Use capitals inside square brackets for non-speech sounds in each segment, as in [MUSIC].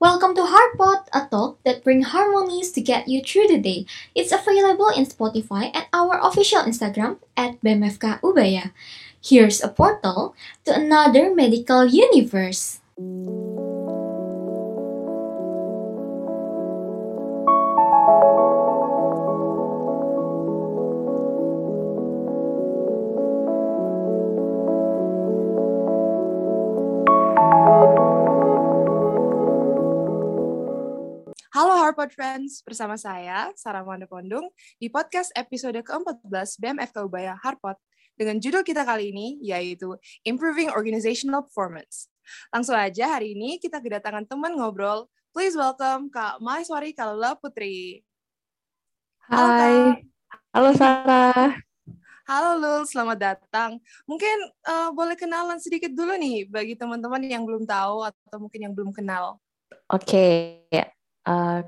Welcome to Heartpot, a talk that brings harmonies to get you through the day. It's available in Spotify and our official Instagram at BMFK Ubaya. Here's a portal to another medical universe. Halo Friends, bersama saya, Sarah Wanda Pondung, di podcast episode ke-14 BMFK Ubaya Harpod, dengan judul kita kali ini, yaitu Improving Organizational Performance. Langsung aja hari ini kita kedatangan teman ngobrol. Please welcome Kak Maiswari Kalula Putri. Halo, Kak. Hai, halo Sarah. Halo Lul, selamat datang. Mungkin eh, boleh kenalan sedikit dulu nih bagi teman-teman yang belum tahu atau mungkin yang belum kenal. Oke, eh,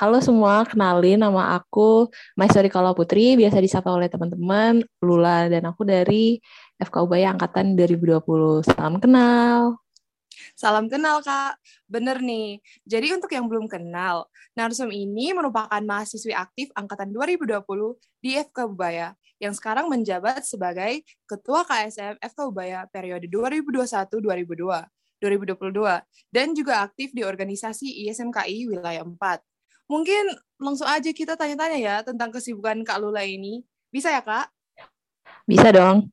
halo semua, kenalin nama aku Maisori Kala Putri, biasa disapa oleh teman-teman Lula dan aku dari FK Ubaya Angkatan 2020. Salam kenal. Salam kenal, Kak. Bener nih. Jadi untuk yang belum kenal, Narsum ini merupakan mahasiswi aktif Angkatan 2020 di FK Ubaya, yang sekarang menjabat sebagai Ketua KSM FK Ubaya periode 2021-2022. 2022 dan juga aktif di organisasi ISMKI wilayah 4. Mungkin langsung aja kita tanya-tanya ya tentang kesibukan Kak Lula ini. Bisa ya, Kak? Bisa dong?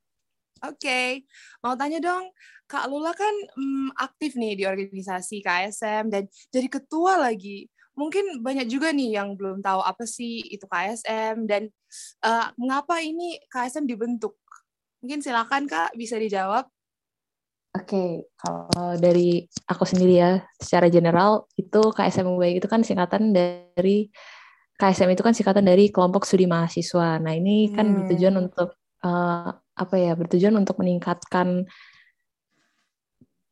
Oke, mau tanya dong, Kak Lula kan mm, aktif nih di organisasi KSM dan jadi ketua lagi. Mungkin banyak juga nih yang belum tahu apa sih itu KSM dan eh, mengapa ini KSM dibentuk. Mungkin silakan Kak bisa dijawab. Oke, kalau dari aku sendiri ya, secara general itu KSM Ubaya itu kan singkatan dari KSM itu kan singkatan dari kelompok studi mahasiswa. Nah, ini kan Hmm. bertujuan untuk eh, apa ya? Bertujuan untuk meningkatkan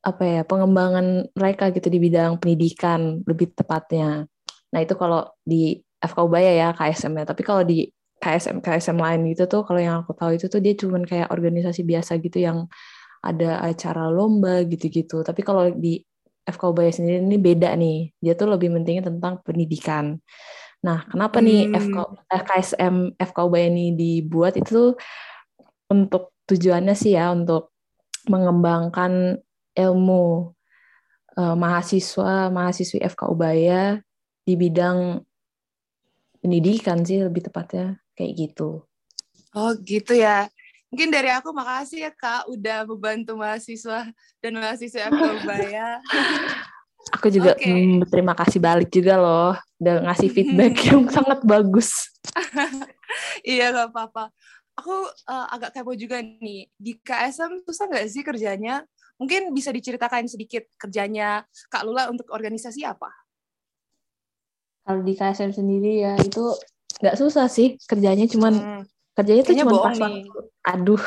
apa ya? pengembangan mereka gitu di bidang pendidikan lebih tepatnya. Nah, itu kalau di FK Ubaya ya KSM-nya. Tapi kalau di KSM KSM lain gitu tuh kalau yang aku tahu itu tuh dia cuman kayak organisasi biasa gitu yang ada acara lomba gitu-gitu. Tapi kalau di FK Ubaya sendiri ini beda nih. Dia tuh lebih pentingnya tentang pendidikan. Nah, kenapa nih Hmm. FK, eh, FK Ubaya ini dibuat itu untuk tujuannya sih ya untuk mengembangkan ilmu eh, mahasiswa mahasiswi FK Ubaya di bidang pendidikan sih lebih tepatnya kayak gitu. Oh gitu ya. Mungkin dari aku makasih ya Kak udah membantu mahasiswa dan mahasiswa FK [LAUGHS] Ubaya. Aku juga Oke. mm, berterima kasih balik juga loh udah ngasih [LAUGHS] feedback yang sangat bagus. [LAUGHS] iya gak apa-apa. Aku eh, agak kepo juga nih. Di KSM susah nggak sih kerjanya? Mungkin bisa diceritakan sedikit kerjanya Kak Lula untuk organisasi apa? Kalau di KSM sendiri ya itu nggak susah sih kerjanya cuman Hmm, kerjanya tuh Kayaknya cuman bohong pas nih. waktu. Aduh,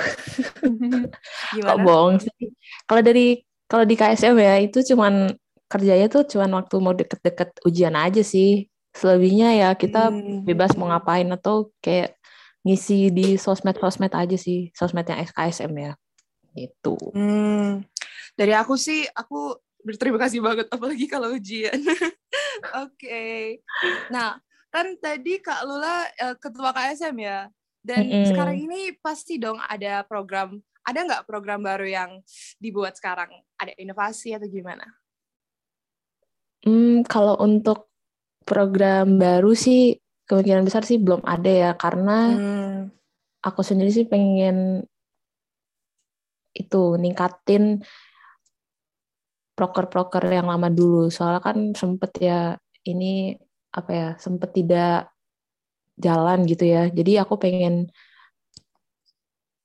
[LAUGHS] kok bohong sih. Kalau dari kalau di KSM ya itu cuman kerjanya tuh cuman waktu mau deket-deket ujian aja sih. Selebihnya ya kita Hmm. bebas mau ngapain atau kayak ngisi di sosmed-sosmed aja sih, sosmed yang KSM ya. Gitu. Hmm, dari aku sih, aku berterima kasih banget, apalagi kalau ujian. [LAUGHS] Oke. Nah, kan tadi Kak Lula eh, ketua KSM ya, dan Mm-mm. sekarang ini pasti dong ada program, ada nggak program baru yang dibuat sekarang? Ada inovasi atau gimana? Hmm, kalau untuk program baru sih kemungkinan besar sih belum ada ya karena Hmm, aku sendiri sih pengen itu ningkatin proker-proker yang lama dulu soalnya kan sempet ya ini apa ya sempet tidak jalan gitu ya jadi aku pengen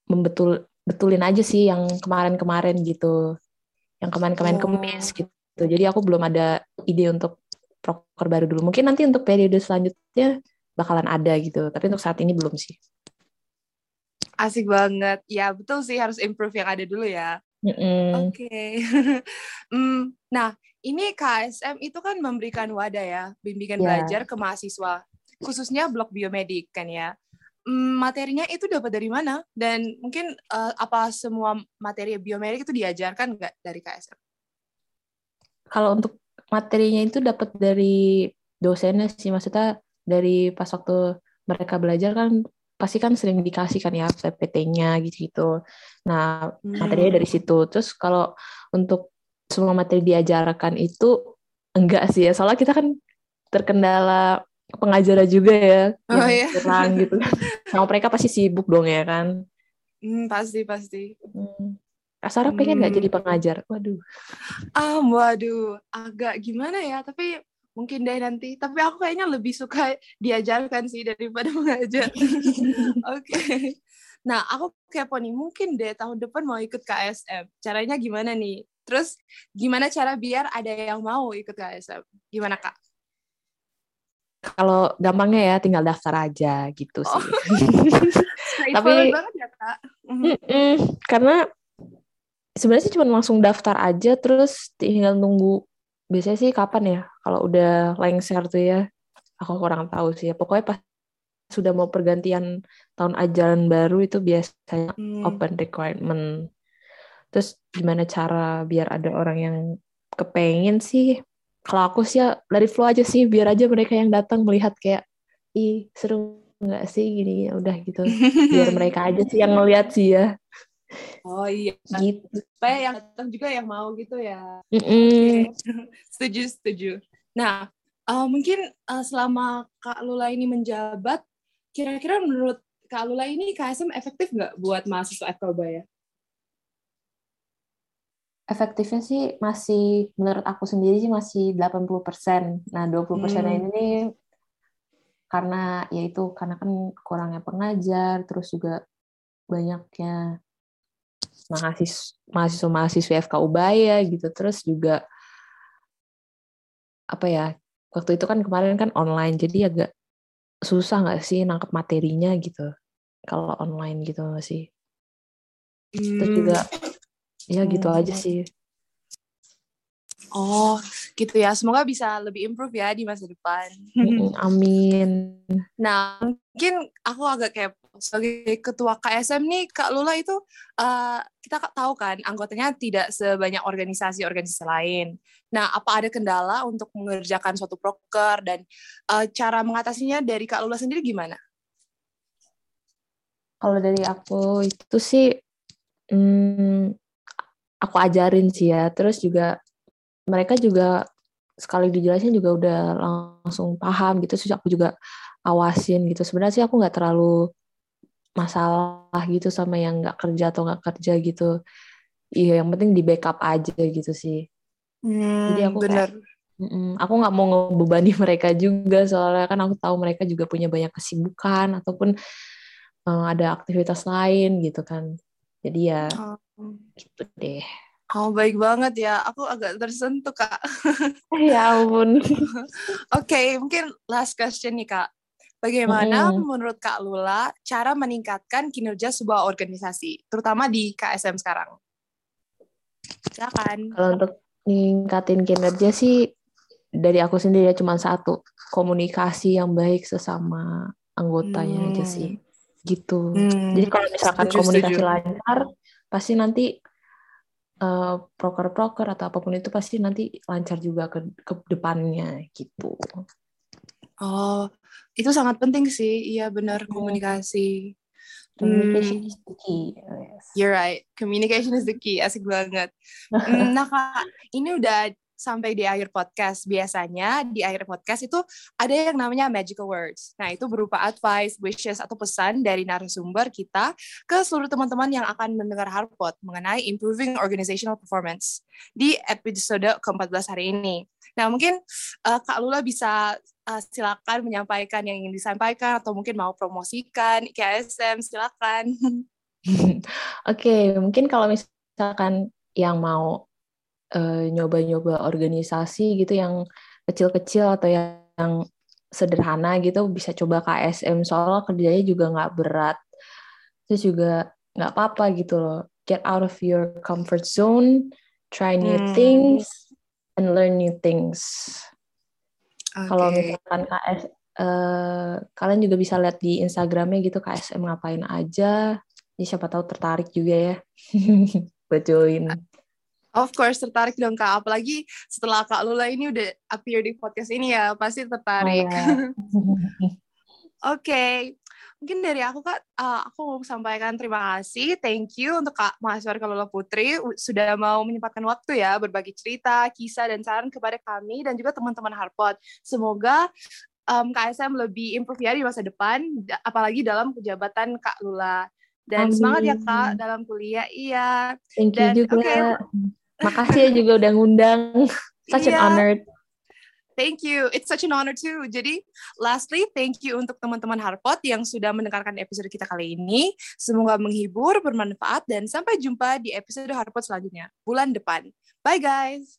membetul betulin aja sih yang kemarin-kemarin gitu yang kemarin-kemarin Oh. kemis gitu jadi aku belum ada ide untuk proker baru dulu mungkin nanti untuk periode selanjutnya bakalan ada gitu tapi untuk saat ini belum sih asik banget. Ya, betul sih harus improve yang ada dulu ya. Mm-mm. Oke. [LAUGHS] Hmm, nah, ini KSM itu kan memberikan wadah ya, bimbingan Ya. belajar ke mahasiswa, khususnya blok biomedik kan ya. Hmm, materinya itu dapat dari mana? Dan mungkin eh, apa semua materi biomedik itu diajarkan nggak dari KSM? kalau untuk materinya itu dapat dari dosennya sih maksudnya dari pas waktu mereka belajar kan pasti kan sering dikasih kan ya PPT-nya gitu-gitu. Nah, materinya dari situ. Terus kalau untuk semua materi diajarkan itu enggak sih ya. Soalnya kita kan terkendala pengajar juga ya oh, yang iya. kurang gitu. Sama mereka pasti sibuk dong ya kan. Hmm, pasti pasti. Hmm. Sarah pengen nggak Hmm. jadi pengajar? Waduh. Ah, waduh, agak gimana ya? Tapi mungkin deh nanti. Tapi aku kayaknya lebih suka diajarkan sih daripada [LAUGHS] mengajar. Oke. Nah, aku kepo nih. Mungkin deh tahun depan mau ikut KSM. Caranya gimana nih? Terus gimana cara biar ada yang mau ikut KSM? Gimana kak? Kalau gampangnya ya tinggal daftar aja gitu Oh. sih. [LAUGHS] Straightforward banget ya kak. Mhm. Mm-mm, karena sebenarnya sih cuma langsung daftar aja terus tinggal nunggu biasanya sih kapan ya kalau udah lengser tuh ya aku kurang tahu sih ya pokoknya pas sudah mau pergantian tahun ajaran baru itu biasanya Hmm. open requirement terus gimana cara biar ada orang yang kepengen sih kalau aku sih ya dari flow aja sih biar aja mereka yang datang melihat kayak ih seru nggak sih gini udah gitu biar [LAUGHS] mereka aja sih yang ngeliat sih ya Oh iya. gitu Supaya yang datang juga yang mau gitu ya. Mm-mm. [LAUGHS] setuju, setuju. Nah, eh, mungkin eh, selama Kak Lula ini menjabat, kira-kira menurut Kak Lula ini KSM efektif nggak buat mahasiswa FK Ubaya? Efektifnya sih masih menurut aku sendiri sih masih 80%. Nah, 20% Hmm. ini karena yaitu karena kan kurangnya pengajar terus juga banyaknya mahasiswa mahasiswa mahasiswa FK Ubaya gitu terus juga apa ya waktu itu kan kemarin kan online jadi agak susah nggak sih nangkep materinya gitu kalau online gitu nggak sih terus juga ya gitu aja Hmm. sih Oh, gitu ya. Semoga bisa lebih improve ya di masa depan. [LAUGHS] Amin Nah, mungkin aku agak kayak sebagai ketua KSM nih, Kak Lula itu eh, kita tahu kan anggotanya tidak sebanyak organisasi-organisasi lain. Nah, apa ada kendala untuk mengerjakan suatu proker dan eh, cara mengatasinya dari Kak Lula sendiri gimana? Kalau dari aku itu sih, hmm, aku ajarin sih ya. Terus juga mereka juga sekali dijelasin juga udah langsung paham gitu. Terus aku juga awasin gitu. Sebenarnya sih aku nggak terlalu masalah gitu sama yang nggak kerja atau nggak kerja gitu. Iya, yang penting di backup aja gitu sih. Jadi aku kayak, Mm-mm, aku nggak mau ngebebani [LAUGHS] mereka juga soalnya kan aku tahu mereka juga punya banyak kesibukan ataupun eh, ada aktivitas lain gitu kan. Jadi ya Oh, gitu deh. oh, baik banget ya. Aku agak tersentuh, Kak. [LAUGHS] ya ampun. [LAUGHS] Oke, mungkin last question nih, Kak. Bagaimana Mm-mm. menurut Kak Lula cara meningkatkan kinerja sebuah organisasi, terutama di KSM sekarang? Silakan. Kalau untuk ningkatin kinerja sih dari aku sendiri ya cuma satu komunikasi yang baik sesama anggotanya aja Hmm. sih gitu. Hmm, Jadi kalau misalkan setuju, komunikasi setuju. lancar pasti nanti eh, proker-proker atau apa pun itu pasti nanti lancar juga ke ke depannya gitu. Oh, itu sangat penting sih. Iya, benar Hmm. komunikasi. Communication Hmm, is the key. Yes. you're right. Communication is the key. Asik banget. [LAUGHS] Hmm, Nah, Kak, ini udah sampai di akhir podcast. Biasanya di akhir podcast itu ada yang namanya magical words. Nah, itu berupa advice, wishes, atau pesan dari narasumber kita ke seluruh teman-teman yang akan mendengar Harpot mengenai improving organizational performance di episode ke-14 hari ini. Nah, mungkin eh, Kak Lula bisa eh, silakan menyampaikan yang ingin disampaikan atau mungkin mau promosikan KSM, silakan. [LAUGHS] Oke, mungkin kalau misalkan yang mau eh, nyoba-nyoba organisasi gitu yang kecil-kecil atau yang, yang sederhana gitu bisa coba KSM soalnya kerjanya juga nggak berat. Terus juga nggak apa-apa gitu loh. Get out of your comfort zone, try new Hmm. things, and learn new things. Kalau Oke. misalkan KS, eh, kalian juga bisa lihat di Instagramnya gitu KSM ngapain aja. Jadi siapa tahu tertarik juga ya [LAUGHS] buat join. Of course tertarik dong Kak, apalagi setelah Kak Lula ini udah appear di podcast ini ya, pasti tertarik. Oh, [LAUGHS] Oke, okay. mungkin dari aku Kak, uh, aku mau sampaikan terima kasih, thank you untuk Kak Mahasiswa Kak Lula Putri sudah mau menyempatkan waktu ya berbagi cerita, kisah dan saran kepada kami dan juga teman-teman Harpot. Semoga um, KSM lebih improve ya di masa depan, apalagi dalam kejabatan Kak Lula. Dan Amin. semangat ya Kak dalam kuliah, iya. Thank you Dan, juga. okay. Makasih ya juga udah ngundang. Such an Iya. honor. Thank you. It's such an honor too. Jadi, lastly, thank you untuk teman-teman Harpot yang sudah mendengarkan episode kita kali ini. Semoga menghibur, bermanfaat, dan sampai jumpa di episode Harpot selanjutnya bulan depan. Bye guys.